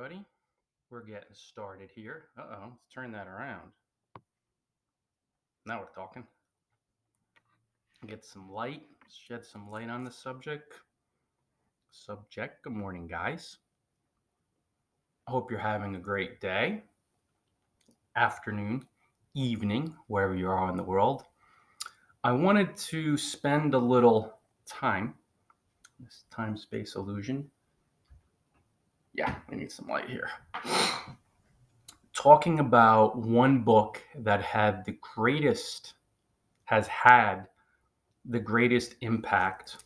everybody. We're getting started here. Uh oh, let's turn that around. Now we're talking. Get some light, shed some light on the subject. Subject. Good morning, guys. I hope you're having a great day, afternoon, evening, wherever you are in the world. I wanted to spend a little time, this time space illusion, yeah, we need some light here. Talking about one book that had the greatest, has had the greatest impact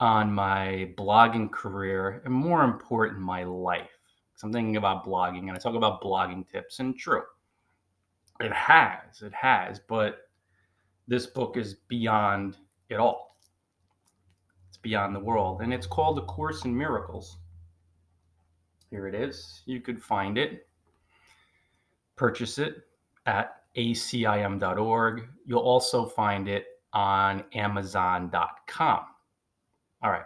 on my blogging career and more important, my life. I'm thinking about blogging and I talk about blogging tips, and true, it has, it has, but this book is beyond it all. It's beyond the world, and it's called A Course in Miracles here it is. You could find it, purchase it at acim.org. You'll also find it on amazon.com. All right.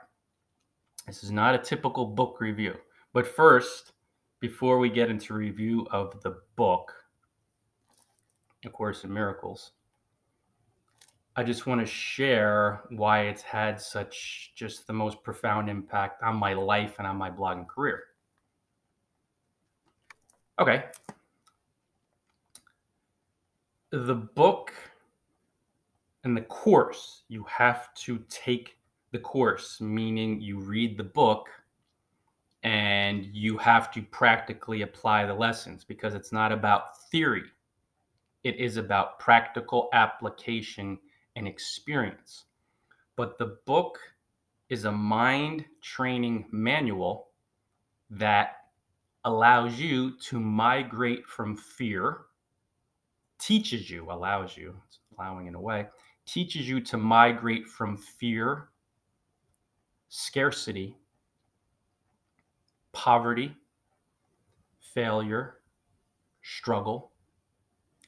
This is not a typical book review. But first, before we get into review of the book, A Course in Miracles, I just want to share why it's had such just the most profound impact on my life and on my blogging career. Okay. The book and the course, you have to take the course, meaning you read the book and you have to practically apply the lessons because it's not about theory. It is about practical application and experience. But the book is a mind training manual that allows you to migrate from fear, teaches you, allows you, it's allowing in a way, teaches you to migrate from fear, scarcity, poverty, failure, struggle,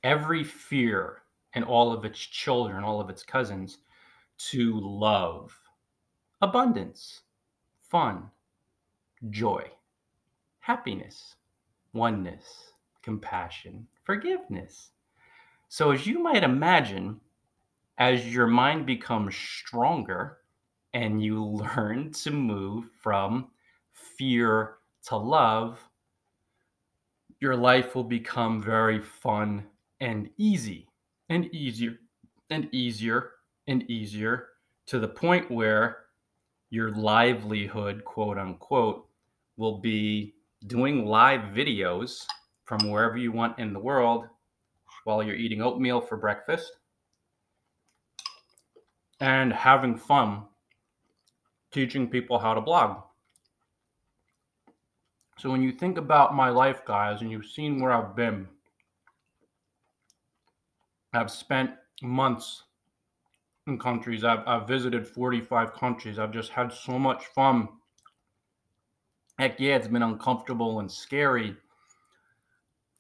every fear and all of its children, all of its cousins, to love, abundance, fun, joy happiness, oneness, compassion, forgiveness. So, as you might imagine, as your mind becomes stronger and you learn to move from fear to love, your life will become very fun and easy and easier and easier and easier to the point where your livelihood, quote unquote, will be doing live videos from wherever you want in the world while you're eating oatmeal for breakfast and having fun teaching people how to blog. So, when you think about my life, guys, and you've seen where I've been, I've spent months in countries. I've, I've visited 45 countries. I've just had so much fun heck yeah, it's been uncomfortable and scary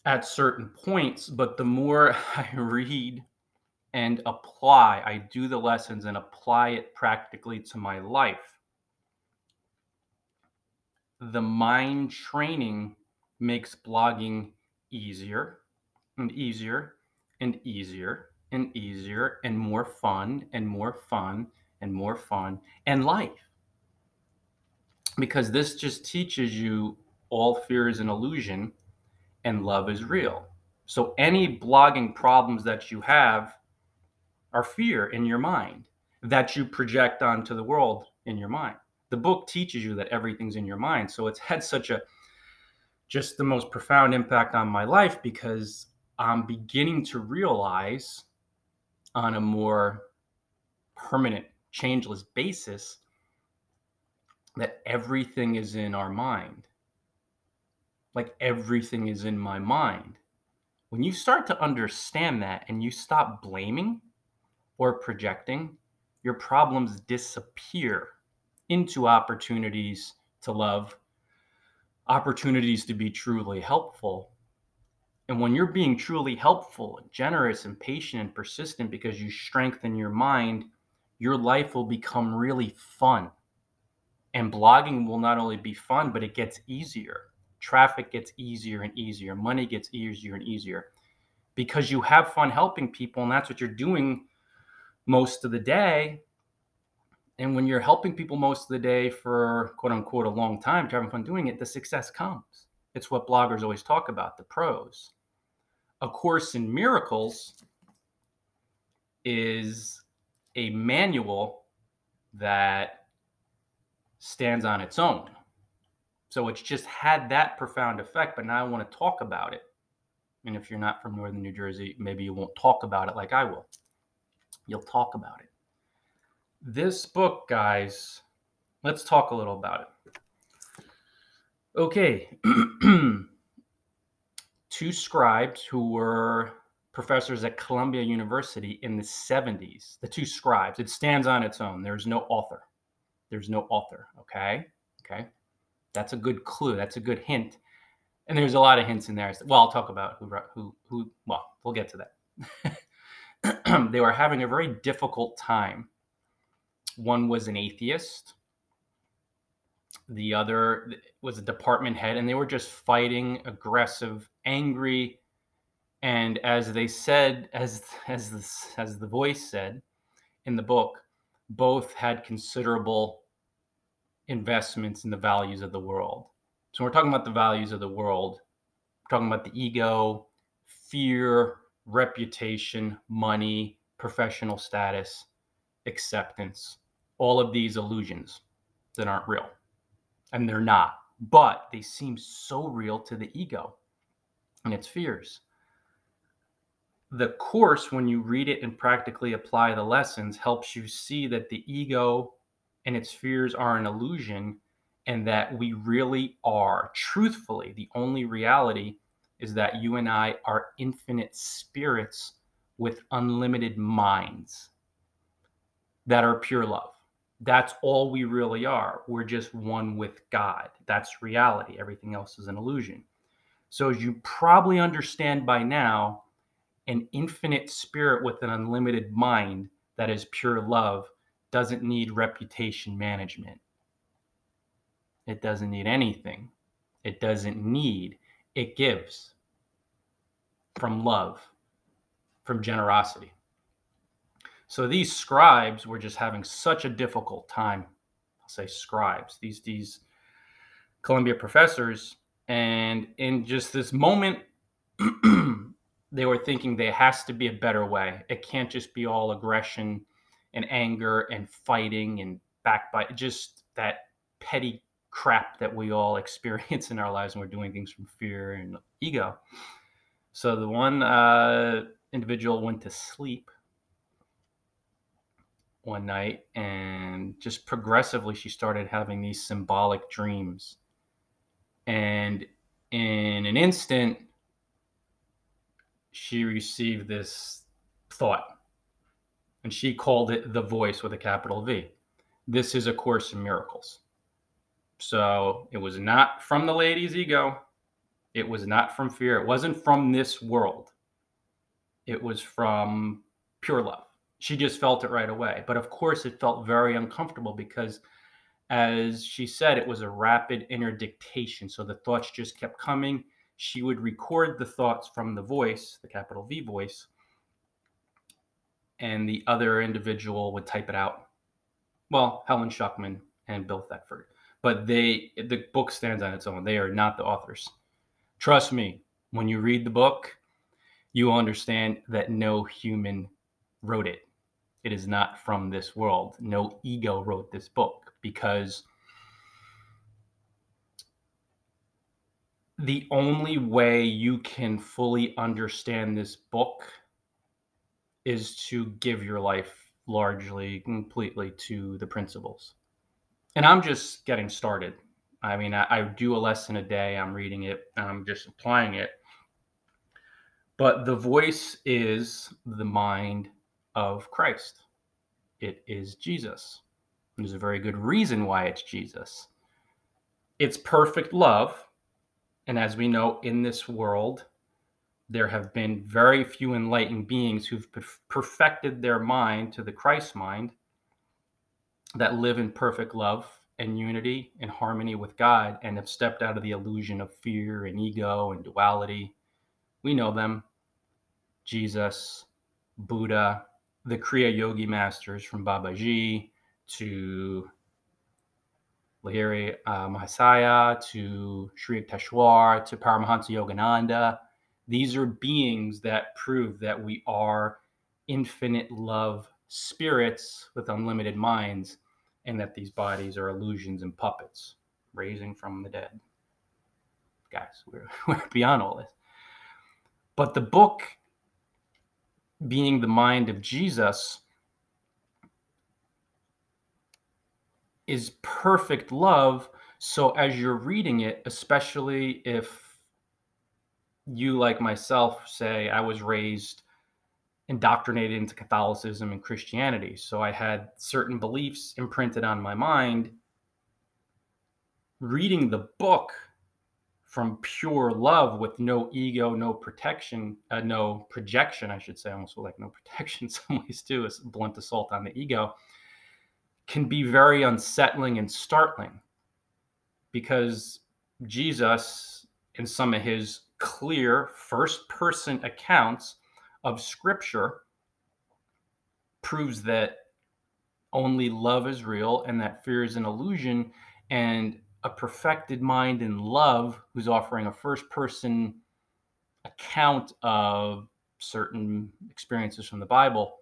at certain points, but the more I read and apply, I do the lessons and apply it practically to my life. The mind training makes blogging easier and easier and easier and easier and more fun and more fun and more fun and life because this just teaches you all fear is an illusion and love is real. So any blogging problems that you have are fear in your mind that you project onto the world in your mind. The book teaches you that everything's in your mind. So it's had such a just the most profound impact on my life because I'm beginning to realize on a more permanent, changeless basis that everything is in our mind. Like everything is in my mind. When you start to understand that and you stop blaming or projecting, your problems disappear into opportunities to love, opportunities to be truly helpful. And when you're being truly helpful, generous, and patient and persistent because you strengthen your mind, your life will become really fun and blogging will not only be fun, but it gets easier Traffic gets easier and easier. Money gets easier and easier because you have fun helping people and that's what you're doing most of the day. And when you're helping people most of the day for quote unquote a long time, having fun doing it, the success comes. It's what bloggers always talk about the pros. A Course in Miracles is a manual that stands on its own. So it's just had that profound effect, but now I want to talk about it. And if you're not from northern New Jersey, maybe you won't talk about it like I will. You'll talk about it. This book, guys, let's talk a little about it. Okay. Two scribes who were professors at Columbia University in the 70s, the two scribes, it stands on its own. There's no author. There's no author. Okay. Okay. That's a good clue. That's a good hint and there's a lot of hints in there. Well, I'll talk about who who who. Well, we'll get to that. they were having a very difficult time. One was an atheist. The other was a department head, and they were just fighting, aggressive, angry, and as they said, as as as the voice said in the book, both had considerable investments in the values of the world so we're talking about the values of the world. We're talking about the ego, fear, reputation, money, professional status, acceptance, all of these illusions that aren't real. And they're not, but they seem so real to the ego and its fears. The course, when you read it and practically apply the lessons, helps you see that the ego and its fears are an illusion and that we really are truthfully the only reality is that you and I are infinite spirits with unlimited minds that are pure love. That's all we really are. We're just one with God. That's reality. Everything else is an illusion. So, as you probably understand by now, an infinite spirit with an unlimited mind that is pure love doesn't need reputation management. It doesn't need anything. It doesn't need, it gives from love, from generosity. So these scribes were just having such a difficult time. I'll say scribes, these these Columbia professors, and in just this moment, they were thinking there has to be a better way. It can't just be all aggression and anger and fighting and backbite. Just that petty crap that we all experience in our lives when we're doing things from fear and ego. So the one uh, individual went to sleep one night and just progressively she started having these symbolic dreams. And in an instant, she received this thought and she called it the voice with a capital V. This is a course in miracles. So it was not from the lady's ego. It was not from fear. It wasn't from this world. It was from pure love. She just felt it right away. But of course, it felt very uncomfortable because, as she said, it was a rapid inner dictation. So the thoughts just kept coming. She would record the thoughts from the voice, the capital V voice, and the other individual would type it out. Well, Helen Schucman and Bill Thetford but they the book stands on its own. They are not the authors. Trust me, when you read the book, you will understand that no human wrote it. It is not from this world. No ego wrote this book because the only way you can fully understand this book is to give your life largely completely to the principles and I'm just getting started. I mean, I, I, do a lesson a day. I'm reading it. I'm just applying it. But the voice is the mind of Christ. It is Jesus. There's a very good reason why it's Jesus. It's perfect love. And as we know, in this world, there have been very few enlightened beings who've perfected their mind to the Christ mind that live in perfect love and unity and harmony with God and have stepped out of the illusion of fear and ego and duality. We know them Jesus, Buddha, the Kriya Yogi masters from Babaji to Lahiri uh, Mahasaya to Sri Yukteswar to Paramahansa Yogananda. These are beings that prove that we are infinite love spirits with unlimited minds and that these bodies are illusions and puppets raising from the dead. Guys, we're, we're beyond all this. But the book, being the mind of Jesus, is perfect love. So as you're reading it, especially if you, like myself, say, I was raised indoctrinated into Catholicism and Christianity. So I had certain beliefs imprinted on my mind. Reading the book from pure love with no ego, no protection, uh, no projection, I should say, almost like no protection in some ways too, is blunt assault on the ego, can be very unsettling and startling because Jesus, in some of his clear first person accounts, of Scripture proves that only love is real and that fear is an illusion. And a perfected mind in love, who's offering a first person account of certain experiences from the Bible,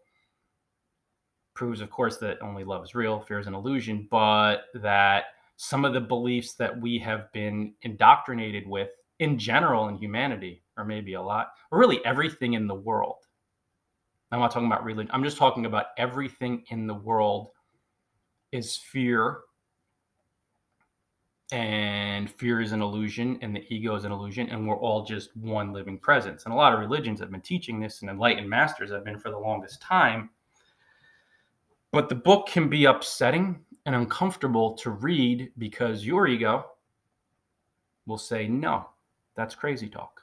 proves, of course, that only love is real, fear is an illusion, but that some of the beliefs that we have been indoctrinated with in general in humanity or maybe a lot, or really everything in the world. I'm not talking about religion. I'm just talking about everything in the world is fear. And fear is an illusion, and the ego is an illusion, and we're all just one living presence. And a lot of religions have been teaching this, and enlightened masters have been for the longest time. But the book can be upsetting and uncomfortable to read because your ego will say, no, that's crazy talk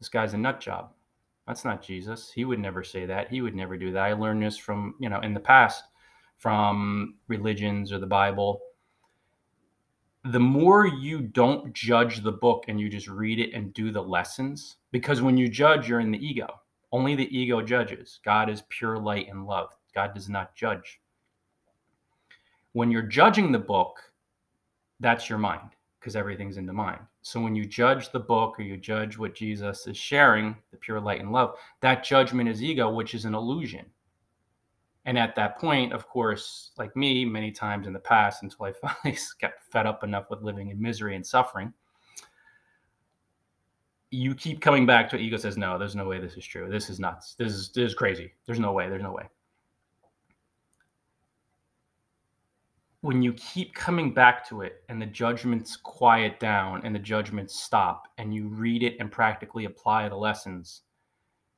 this guy's a nut job. That's not Jesus. He would never say that. He would never do that. I learned this from, you know, in the past from religions or the Bible. The more you don't judge the book and you just read it and do the lessons, because when you judge, you're in the ego. Only the ego judges. God is pure light and love. God does not judge. When you're judging the book, that's your mind because everything's in the mind. So when you judge the book or you judge what Jesus is sharing, the pure light and love, that judgment is ego, which is an illusion. And at that point, of course, like me, many times in the past, until I finally got fed up enough with living in misery and suffering, you keep coming back to it. Ego says, "No, there's no way this is true. This is nuts. This is this is crazy. There's no way. There's no way." When you keep coming back to it and the judgments quiet down and the judgments stop and you read it and practically apply the lessons,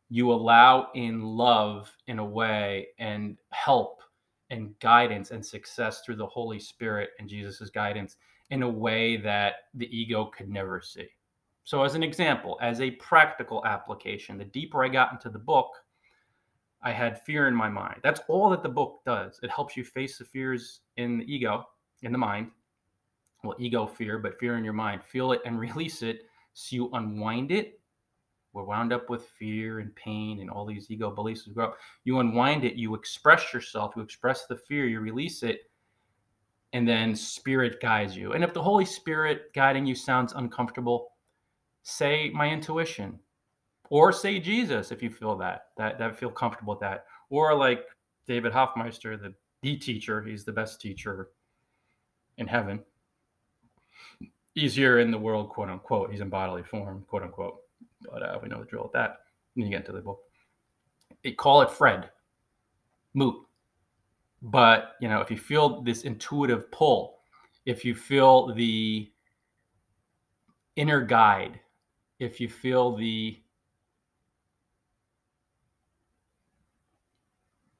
you allow in love in a way and help and guidance and success through the Holy Spirit and Jesus' guidance in a way that the ego could never see. So, as an example, as a practical application, the deeper I got into the book, I had fear in my mind. That's all that the book does. It helps you face the fears in the ego, in the mind. Well, ego fear, but fear in your mind. Feel it and release it so you unwind it. We're wound up with fear and pain and all these ego beliefs grow up. You unwind it, you express yourself, you express the fear, you release it, and then spirit guides you. And if the Holy Spirit guiding you sounds uncomfortable, say my intuition or say Jesus if you feel that that that feel comfortable with that, or like David Hoffmeister, the the teacher, he's the best teacher in heaven. Here in the world, quote unquote. He's in bodily form, quote unquote. But uh, we know the drill with that. When you get into the book, they call it Fred, moot. But you know, if you feel this intuitive pull, if you feel the inner guide, if you feel the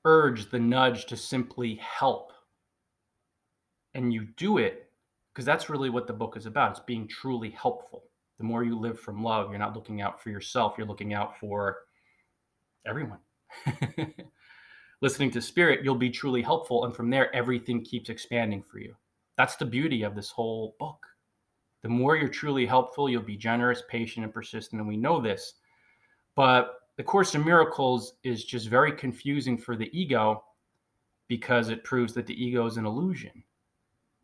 urge, the nudge to simply help. And you do it because that's really what the book is about. It's being truly helpful. The more you live from love, you're not looking out for yourself, you're looking out for everyone. Listening to spirit, you'll be truly helpful. And from there, everything keeps expanding for you. That's the beauty of this whole book. The more you're truly helpful, you'll be generous, patient, and persistent. And we know this. But the Course in Miracles is just very confusing for the ego because it proves that the ego is an illusion.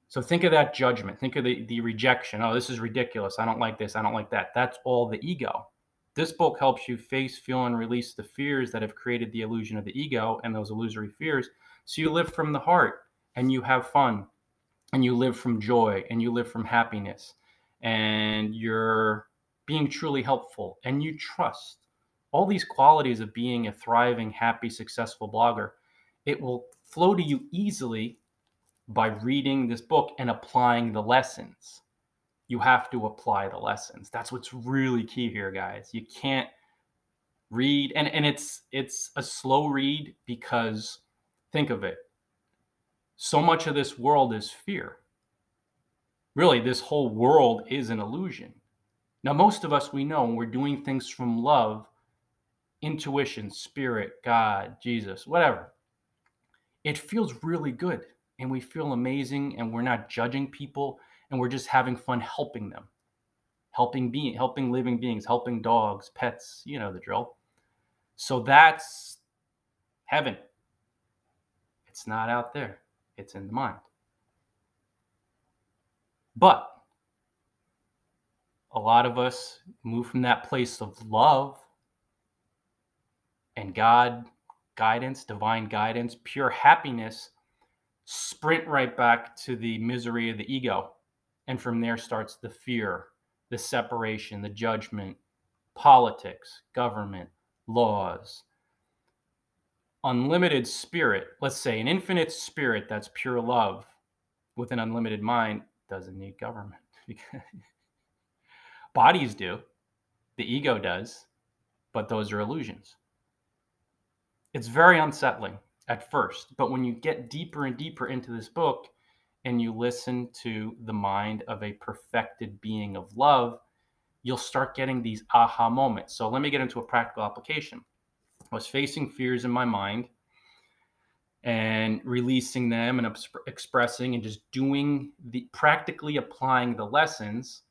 So think of that judgment. Think of the, the rejection. Oh, this is ridiculous. I don't like this. I don't like that. That's all the ego. This book helps you face, feel, and release the fears that have created the illusion of the ego and those illusory fears. So you live from the heart and you have fun and you live from joy and you live from happiness and you're being truly helpful and you trust all these qualities of being a thriving, happy, successful blogger. It will flow to you easily by reading this book and applying the lessons. You have to apply the lessons. That's what's really key here, guys. You can't read and, and it's it's a slow read because think of it. So much of this world is fear. Really, this whole world is an illusion. Now, most of us we know when we're doing things from love, intuition, spirit, God, Jesus, whatever. It feels really good and we feel amazing and we're not judging people and we're just having fun helping them. Helping being helping living beings helping dogs pets you know the drill. So that's heaven. It's not out there. It's in the mind. But a lot of us move from that place of love and god guidance divine guidance pure happiness sprint right back to the misery of the ego. And from there starts the fear, the separation, the judgment, politics, government, laws. Unlimited spirit, let's say an infinite spirit that's pure love with an unlimited mind, doesn't need government. Bodies do, the ego does, but those are illusions. It's very unsettling at first. But when you get deeper and deeper into this book and you listen to the mind of a perfected being of love, you'll start getting these aha moments. So let me get into a practical application. I was facing fears in my mind and releasing them and exp- expressing and just doing the practically applying the lessons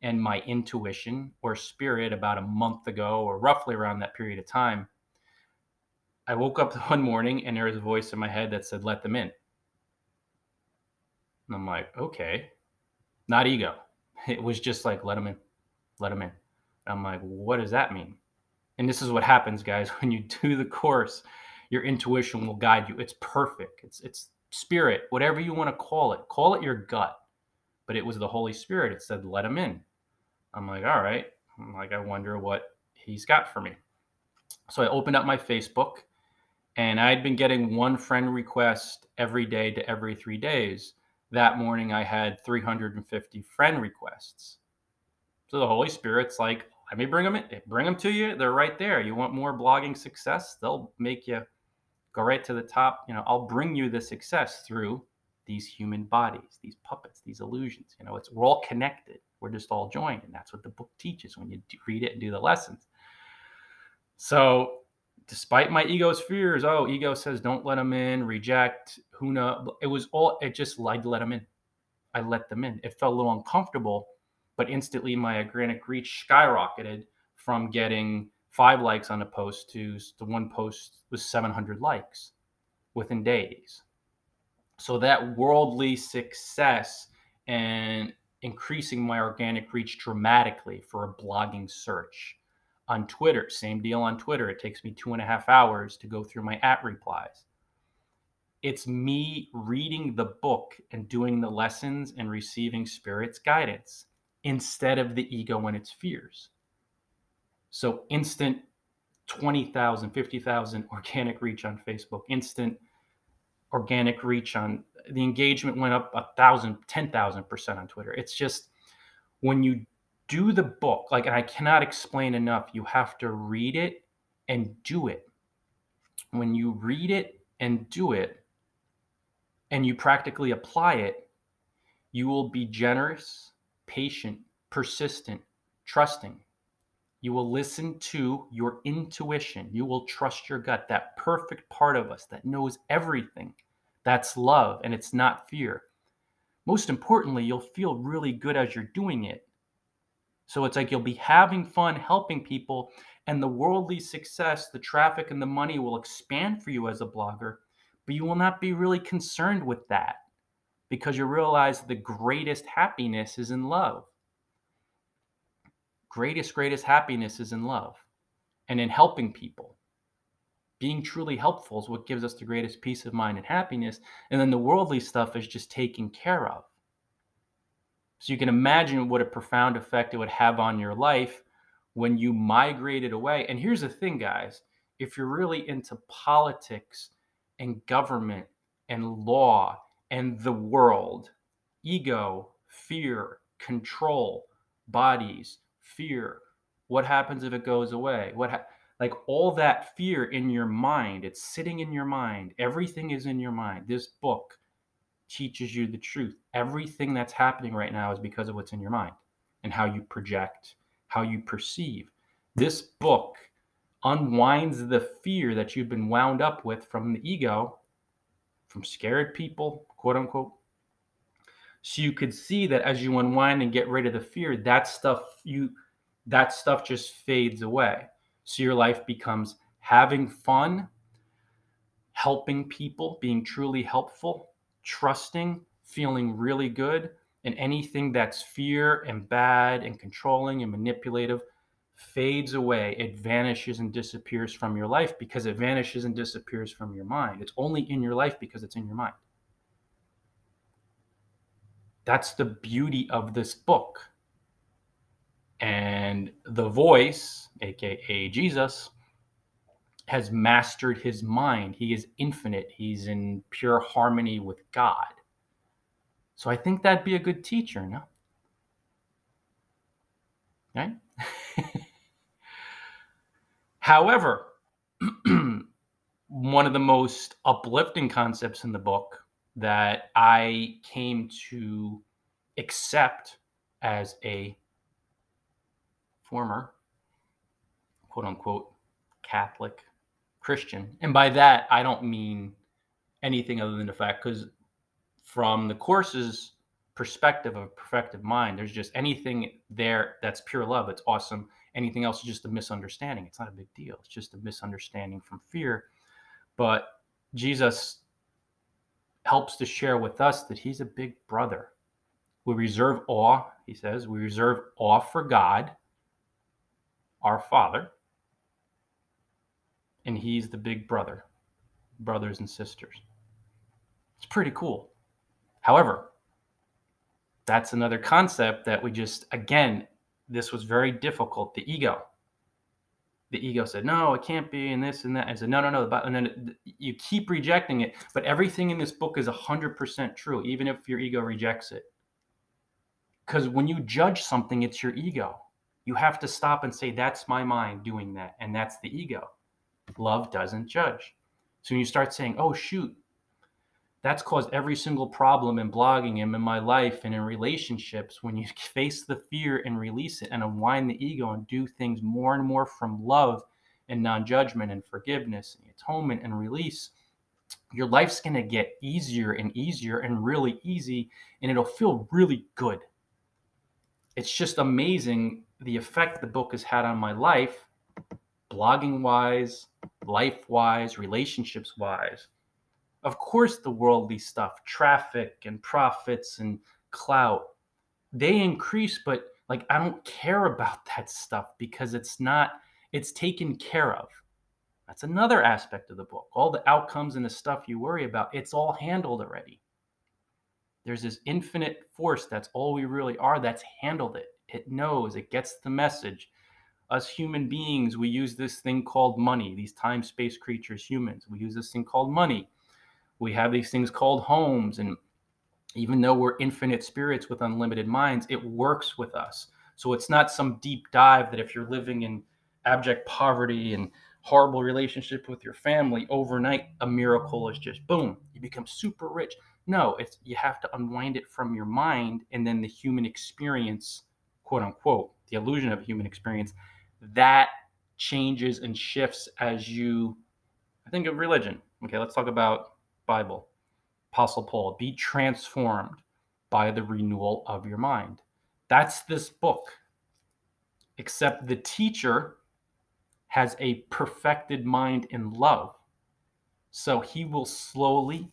and my intuition or spirit about a month ago or roughly around that period of time I woke up one morning and there was a voice in my head that said, let them in. And I'm like, okay, not ego. It was just like, let them in, let them in. And I'm like, what does that mean? And this is what happens, guys. When you do the course, your intuition will guide you. It's perfect. It's it's spirit, whatever you want to call it. Call it your gut. But it was the Holy Spirit. It said, let him in. I'm like, all right. I'm like, I wonder what he's got for me. So I opened up my Facebook and I'd been getting one friend request every day to every three days. That morning, I had 350 friend requests. So the Holy Spirit's like, let me bring them in, bring them to you. They're right there. You want more blogging success? They'll make you go right to the top. You know, I'll bring you the success through these human bodies, these puppets, these illusions. You know, it's we're all connected. We're just all joined, and that's what the book teaches when you read it and do the lessons. So despite my ego's fears, oh, ego says don't let them in, reject, who. It was all, it just, I'd let them in. I let them in. It felt a little uncomfortable, but instantly my organic reach skyrocketed from getting five likes on a post to the one post was 700 likes within days. So that worldly success and increasing my organic reach dramatically for a blogging search on Twitter, same deal on Twitter. It takes me two and a half hours to go through my at replies. It's me reading the book and doing the lessons and receiving Spirit's guidance instead of the ego and its fears. So, instant 20,000, 50,000 organic reach on Facebook, instant organic reach on the engagement went up a thousand, 10,000% on Twitter. It's just when you do the book like and i cannot explain enough you have to read it and do it. When you read it and do it and you practically apply it you will be generous patient persistent trusting. You will listen to your intuition. You will trust your gut that perfect part of us that knows everything. That's love and it's not fear. Most importantly, you'll feel really good as you're doing it. So it's like you'll be having fun helping people, and the worldly success, the traffic, and the money will expand for you as a blogger, but you will not be really concerned with that because you realize the greatest happiness is in love. Greatest, greatest happiness is in love and in helping people. Being truly helpful is what gives us the greatest peace of mind and happiness. And then the worldly stuff is just taken care of. So you can imagine what a profound effect it would have on your life when you migrated away. And here's the thing, guys if you're really into politics and government and law and the world, ego, fear, control, bodies, fear. What happens if it goes away? What ha- like all that fear in your mind, it's sitting in your mind. Everything is in your mind. This book teaches you the truth. Everything that's happening right now is because of what's in your mind and how you project, how you perceive. This book unwinds the fear that you've been wound up with from the ego, from scared people, quote unquote. So you could see that as you unwind and get rid of the fear, that stuff you that stuff just fades away. So your life becomes having fun, helping people, being truly helpful, trusting, feeling really good, and anything that's fear and bad and controlling and manipulative fades away. It vanishes and disappears from your life because it vanishes and disappears from your mind. It's only in your life because it's in your mind. That's the beauty of this book. And the voice, aka Jesus, has mastered his mind. He is infinite, he's in pure harmony with God. So I think that'd be a good teacher, no? Right? However, one of the most uplifting concepts in the book that I came to accept as a former quote unquote Catholic Christian. And by that, I don't mean anything other than the fact, because from the course's perspective of perfective mind, there's just anything there that's pure love. It's awesome. Anything else is just a misunderstanding. It's not a big deal. It's just a misunderstanding from fear. But Jesus helps to share with us that he's a big brother. We reserve awe, he says, we reserve awe for God, our Father, and he's the big brother, brothers and sisters. It's pretty cool. However, that's another concept that we just, again, this was very difficult. The ego. The ego said, no, it can't be, and this and that. I said, no, no, no. And then you keep rejecting it. But everything in this book is 100% true, even if your ego rejects it. Because when you judge something, it's your ego. You have to stop and say, that's my mind doing that. And that's the ego. Love doesn't judge. So when you start saying, oh, shoot, that's caused every single problem in blogging and in my life and in relationships when you face the fear and release it and unwind the ego and do things more and more from love and non-judgment and forgiveness and atonement and release your life's going to get easier and easier and really easy and it'll feel really good it's just amazing the effect the book has had on my life blogging wise life wise relationships wise of course, the worldly stuff, traffic and profits and clout, they increase, but like I don't care about that stuff because it's not, it's taken care of. That's another aspect of the book. All the outcomes and the stuff you worry about, it's all handled already. There's this infinite force that's all we really are that's handled it. It knows, it gets the message. Us human beings, we use this thing called money, these time space creatures, humans, we use this thing called money. We have these things called homes and even though we're infinite spirits with unlimited minds it works with us. So it's not some deep dive that if you're living in abject poverty and horrible relationship with your family overnight a miracle is just boom you become super rich. No it's you have to unwind it from your mind and then the human experience quote unquote the illusion of human experience that changes and shifts as you i think of religion okay let's talk about Bible. Apostle Paul, be transformed by the renewal of your mind. That's this book. Except the teacher has a perfected mind in love. So he will slowly,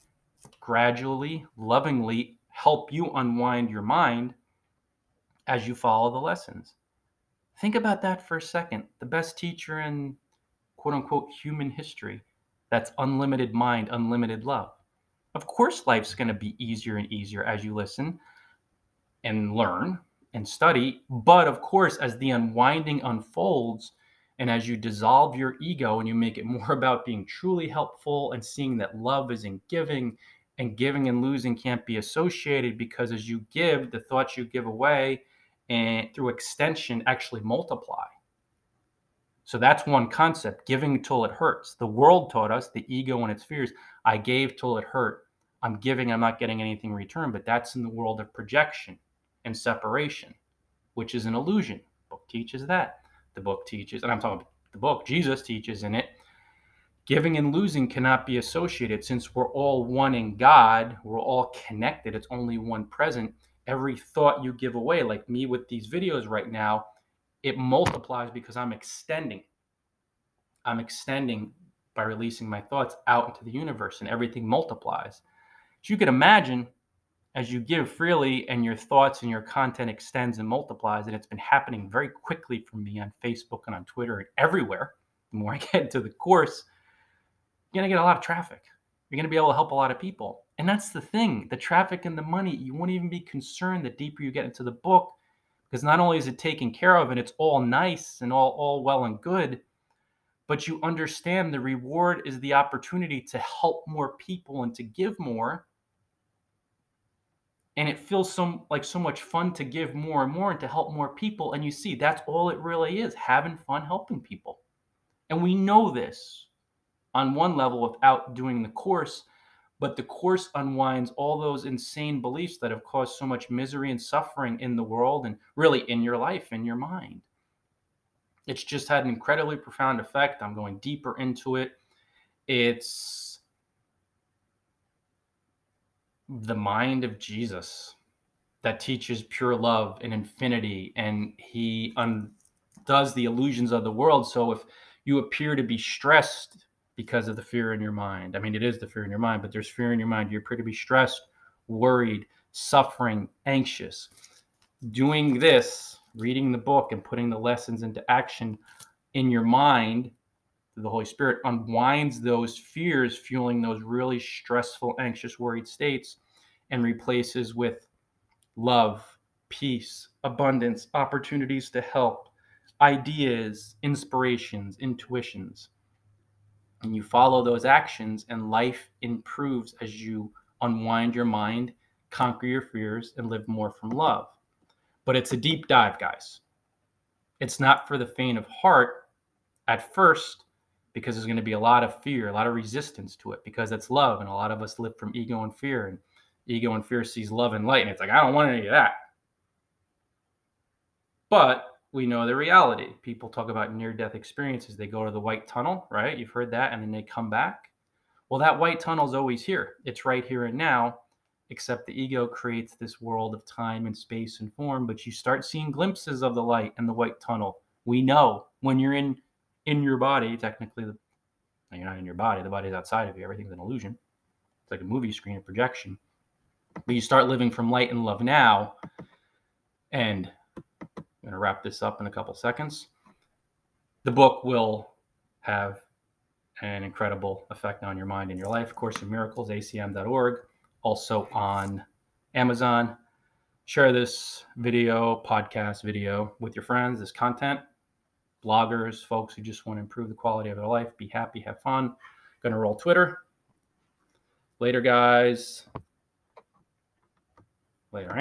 gradually, lovingly help you unwind your mind as you follow the lessons. Think about that for a second. The best teacher in quote unquote human history that's unlimited mind, unlimited love. Of course, life's going to be easier and easier as you listen and learn and study. But of course, as the unwinding unfolds, and as you dissolve your ego and you make it more about being truly helpful and seeing that love is in giving and giving and losing can't be associated because as you give, the thoughts you give away and through extension actually multiply. So that's one concept giving till it hurts. The world taught us, the ego and its fears, I gave till it hurt. I'm giving, I'm not getting anything in return. But that's in the world of projection and separation, which is an illusion. The book teaches that. The book teaches, and I'm talking the book, Jesus teaches in it, giving and losing cannot be associated since we're all one in God, we're all connected, it's only one present. Every thought you give away, like me with these videos right now, it multiplies because I'm extending. I'm extending by releasing my thoughts out into the universe and everything multiplies. So you can imagine as you give freely and your thoughts and your content extends and multiplies, and it's been happening very quickly for me on Facebook and on Twitter and everywhere. The more I get into the course, you're to get a lot of traffic. You're to be able to help a lot of people. And that's the thing the traffic and the money, you won't even be concerned the deeper you get into the book, because not only is it taken care of and it's all nice and all, all well and good, but you understand the reward is the opportunity to help more people and to give more. And it feels so like so much fun to give more and more and to help more people and you see that's all it really is having fun helping people. And we know this on one level without doing the course but the course unwinds all those insane beliefs that have caused so much misery and suffering in the world and really in your life in your mind. It's just had an incredibly profound effect. I'm going deeper into it. It's the mind of Jesus that teaches pure love and infinity, and he undoes the illusions of the world. So if you appear to be stressed because of the fear in your mind, I mean, it is the fear in your mind, but there's fear in your mind. You appear to be stressed, worried, suffering, anxious. Doing this, reading the book and putting the lessons into action in your mind the Holy Spirit unwinds those fears, fueling those really stressful, anxious, worried states, and replaces with love, peace, abundance, opportunities to help, ideas, inspirations, intuitions. And you follow those actions, and life improves as you unwind your mind, conquer your fears, and live more from love. But it's a deep dive, guys. It's not for the faint of heart at first because there's going to be a lot of fear, a lot of resistance to it because it's love. And a lot of us live from ego and fear. And ego and fear sees love and light. And it's like, I don't want any of that. But we know the reality. People talk about near death experiences. They go to the white tunnel, right? You've heard that. And then they come back. Well, that white tunnel is always here. It's right here and now, except the ego creates this world of time and space and form. But you start seeing glimpses of the light and the white tunnel. We know when you're in in your body. Technically, the, you're not in your body. The body's outside of you. Everything's an illusion. It's like a movie screen, a projection. But you start living from light and love now. And going to wrap this up in a couple seconds. The book will have an incredible effect on your mind and your life. Of course, in Miracles, acim.org, also on Amazon. Share this video, podcast video with your friends, this content bloggers, folks who just want to improve the quality of their life, be happy, have fun. Gonna roll Twitter. Later, guys. Later.